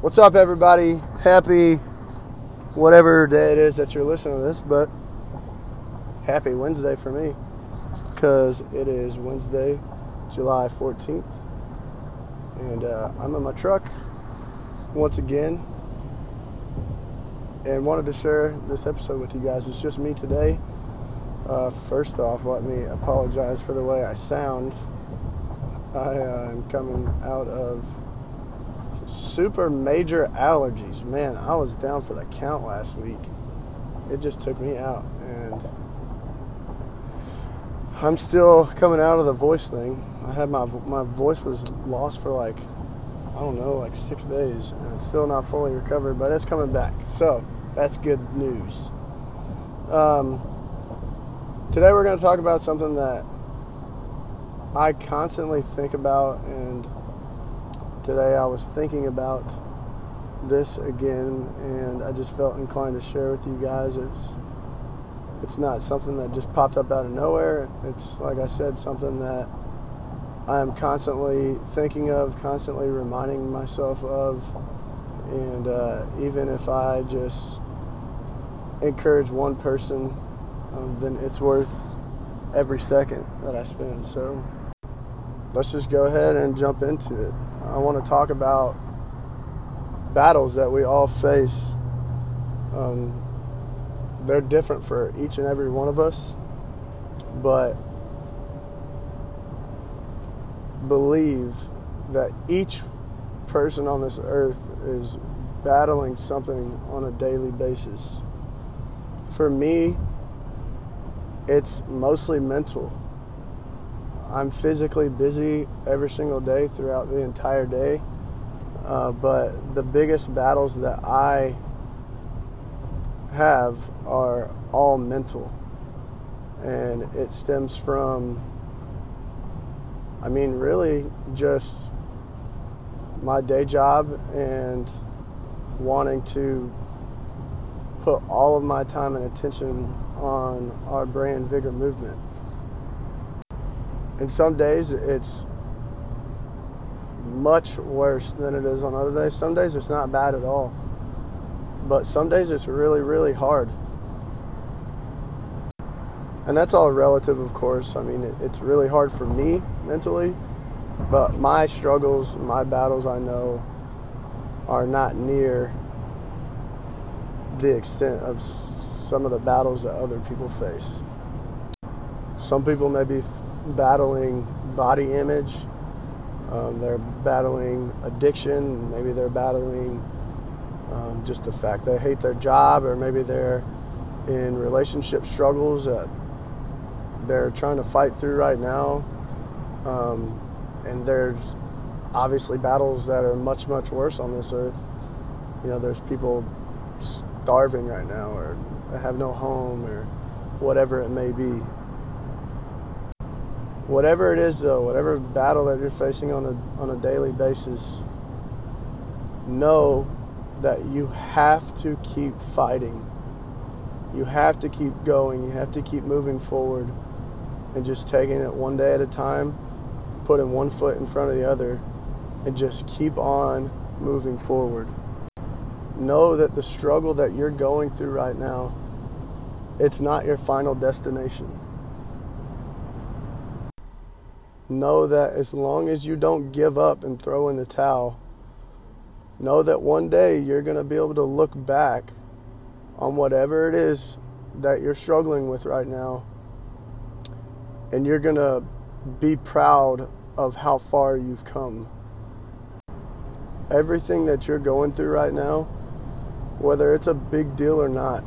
What's up, everybody? Happy whatever day it is that you're listening to this, but happy Wednesday for me because it is Wednesday, July 14th, and uh, I'm in my truck once again and wanted to share this episode with you guys. It's just me today. Uh, first off, let me apologize for the way I sound. I uh, am coming out of super major allergies. Man, I was down for the count last week. It just took me out, and I'm still coming out of the voice thing. I had my my voice was lost for like I don't know, like six days, and it's still not fully recovered, but it's coming back. So that's good news. Um, today we're going to talk about something that I constantly think about, and today I was thinking about this again, and I just felt inclined to share with you guys. It's it's not something that just popped up out of nowhere. It's like I said, something that I am constantly thinking of, constantly reminding myself of, and uh, even if I just encourage one person, um, then it's worth every second that I spend. So let's just go ahead and jump into it. I want to talk about battles that we all face. Um, they're different for each and every one of us, but believe that each person on this earth is battling something on a daily basis. For me, it's mostly mental. I'm physically busy every single day throughout the entire day, uh, but the biggest battles that I have are all mental. And it stems from, I mean, really just my day job and wanting to put all of my time and attention on our brand vigor movement. And some days it's much worse than it is on other days. Some days it's not bad at all. But some days it's really, really hard. And that's all relative, of course. I mean, it's really hard for me mentally, but my struggles, my battles, I know, are not near the extent of some of the battles that other people face. Some people may be battling body image, um, they're battling addiction, maybe they're battling um, just the fact they hate their job, or maybe they're in relationship struggles that they're trying to fight through right now. Um, and there's obviously battles that are much, much worse on this earth. You know, there's people starving right now, or have no home, or whatever it may be. Whatever it is, though, whatever battle that you're facing on a, on a daily basis, know that you have to keep fighting. You have to keep going. You have to keep moving forward and just taking it one day at a time, putting one foot in front of the other, and just keep on moving forward. Know that the struggle that you're going through right now, it's not your final destination. Know that as long as you don't give up and throw in the towel, know that one day you're going to be able to look back on whatever it is that you're struggling with right now and you're going to be proud of how far you've come. Everything that you're going through right now, whether it's a big deal or not,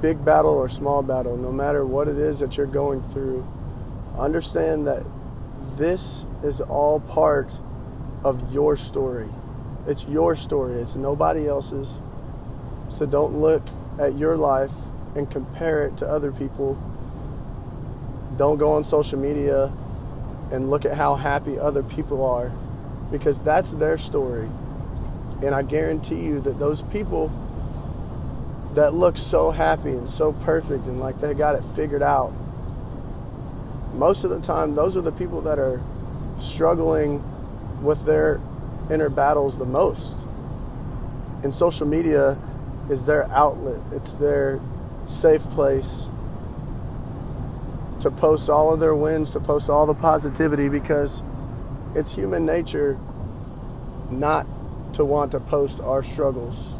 big battle or small battle, no matter what it is that you're going through, understand that this is all part of your story. It's your story, it's nobody else's. So don't look at your life and compare it to other people. Don't go on social media and look at how happy other people are because that's their story. And I guarantee you that those people that look so happy and so perfect and like they got it figured out, most of the time, those are the people that are struggling with their inner battles the most. And social media is their outlet, it's their safe place to post all of their wins, to post all the positivity because it's human nature not to want to post our struggles.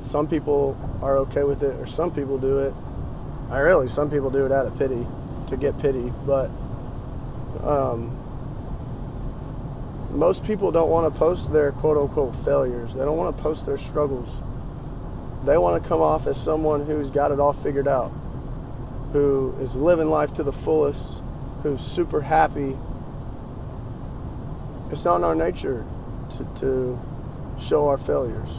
Some people are okay with it, or some people do it. I really, some people do it out of pity to get pity, but um, most people don't want to post their quote unquote failures. They don't want to post their struggles. They want to come off as someone who's got it all figured out, who is living life to the fullest, who's super happy. It's not in our nature to, to show our failures.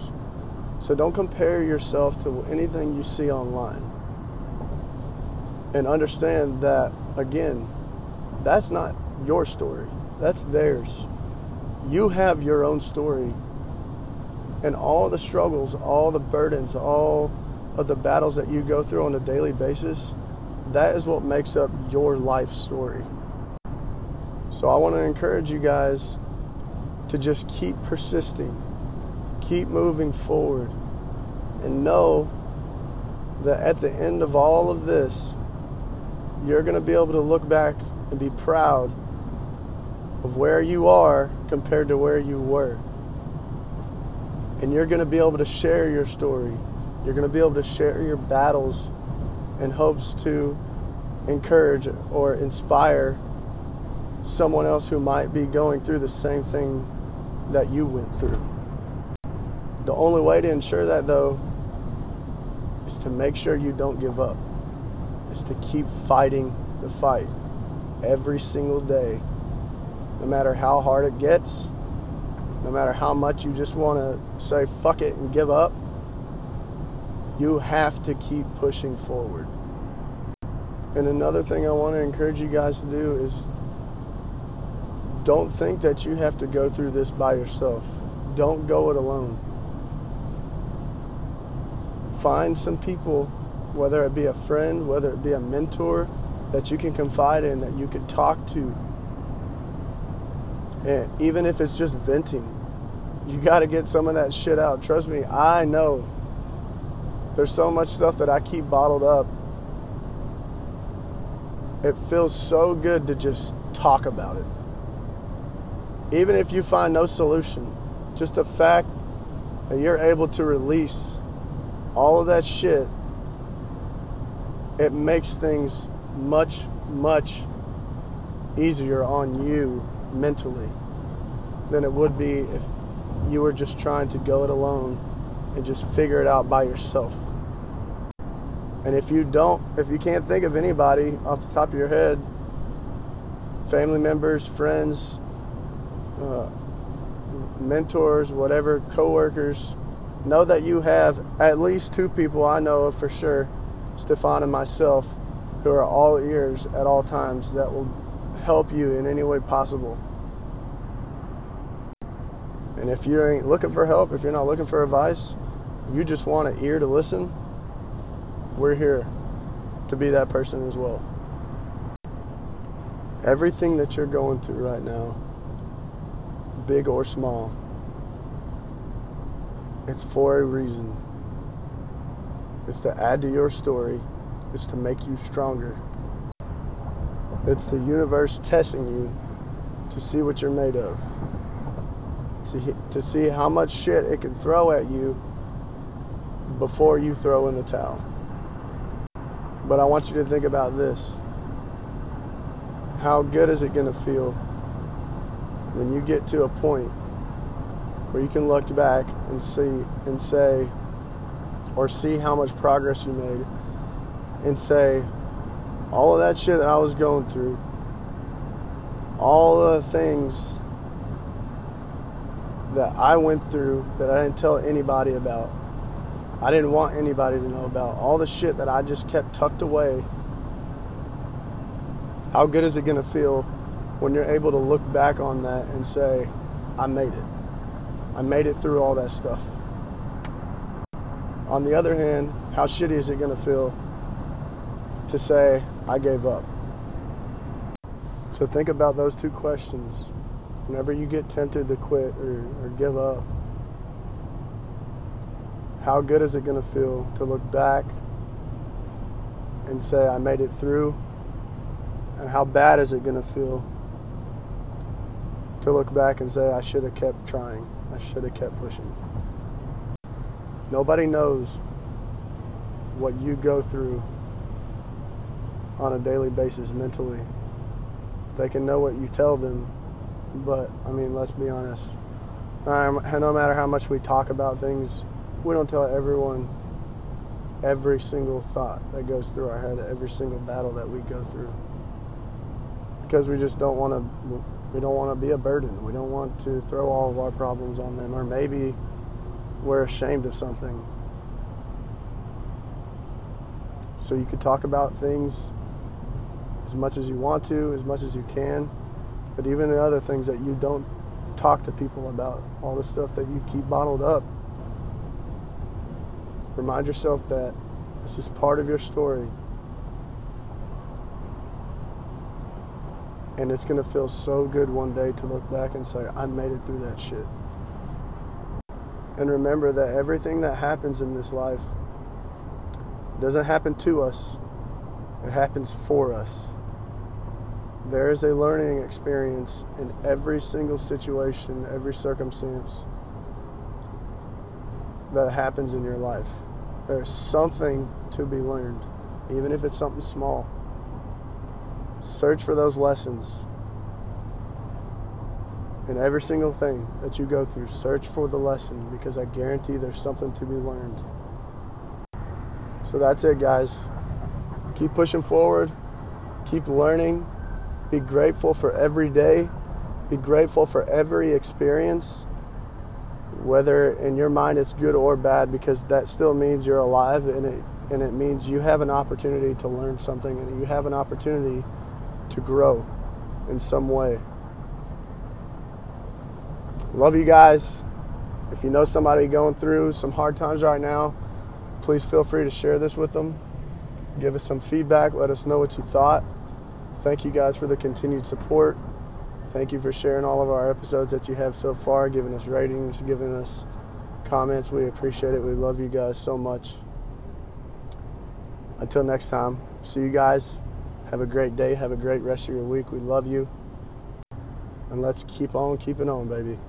So don't compare yourself to anything you see online. And understand that, again, that's not your story, that's theirs. You have your own story. And all the struggles, all the burdens, all of the battles that you go through on a daily basis, that is what makes up your life story. So I want to encourage you guys to just keep persisting, keep moving forward, and know that at the end of all of this, you're going to be able to look back and be proud of where you are compared to where you were. And you're going to be able to share your story. You're going to be able to share your battles in hopes to encourage or inspire someone else who might be going through the same thing that you went through. The only way to ensure that, though, is to make sure you don't give up, is to keep fighting the fight every single day, no matter how hard it gets, no matter how much you just want to say fuck it and give up. You have to keep pushing forward. And another thing I want to encourage you guys to do is don't think that you have to go through this by yourself. Don't go it alone. Find some people, whether it be a friend, whether it be a mentor, that you can confide in, that you could talk to. And even if it's just venting, you got to get some of that shit out. Trust me, I know there's so much stuff that I keep bottled up. It feels so good to just talk about it. Even if you find no solution, just the fact that you're able to release all of that shit, it makes things much, much easier on you mentally than it would be if you were just trying to go it alone and just figure it out by yourself. And if you don't, if you can't think of anybody off the top of your head, family members, friends, uh, mentors, whatever, coworkers, know that you have at least two people I know of for sure, Stefan and myself, who are all ears at all times that will help you in any way possible. And if you ain't looking for help, if you're not looking for advice, you just want an ear to listen, we're here to be that person as well. Everything that you're going through right now, big or small, it's for a reason. It's to add to your story, it's to make you stronger. It's the universe testing you to see what you're made of, to, to see how much shit it can throw at you before you throw in the towel. But I want you to think about this. How good is it going to feel when you get to a point where you can look back and see and say, or see how much progress you made and say, all of that shit that I was going through, all the things that I went through that I didn't tell anybody about, I didn't want anybody to know about, all the shit that I just kept tucked away. How good is it going to feel when you're able to look back on that and say, I made it? I made it through all that stuff. On the other hand, how shitty is it going to feel to say, I gave up? So think about those two questions. whenever you get tempted to quit or, or give up, how good is it going to feel to look back and say, I made it through? And how bad is it going to feel to look back and say, I should have kept trying, I should have kept pushing? Nobody knows what you go through on a daily basis mentally. They can know what you tell them, but I mean, let's be honest. Um, no matter how much we talk about things, we don't tell everyone every single thought that goes through our head, every single battle that we go through. Because we just don't want to we don't want to be a burden. We don't want to throw all of our problems on them or maybe we're ashamed of something. So you could talk about things as much as you want to, as much as you can, but even the other things that you don't talk to people about, all the stuff that you keep bottled up, Remind yourself that this is part of your story. And it's going to feel so good one day to look back and say, I made it through that shit. And remember that everything that happens in this life doesn't happen to us, it happens for us. There is a learning experience in every single situation, every circumstance that happens in your life. There's something to be learned, even if it's something small. Search for those lessons. In every single thing that you go through, search for the lesson because I guarantee there's something to be learned. So that's it, guys. Keep pushing forward, keep learning, be grateful for every day, be grateful for every experience whether in your mind it's good or bad, because that still means you're alive and it, and it means you have an opportunity to learn something and you have an opportunity to grow in some way. Love you guys. If you know somebody going through some hard times right now, please feel free to share this with them. Give us some feedback. Let us know what you thought. Thank you guys for the continued support. Thank you for sharing all of our episodes that you have so far, giving us ratings, giving us comments. We appreciate it. We love you guys so much. Until next time, see you guys. Have a great day. Have a great rest of your week. We love you. And let's keep on keeping on, baby.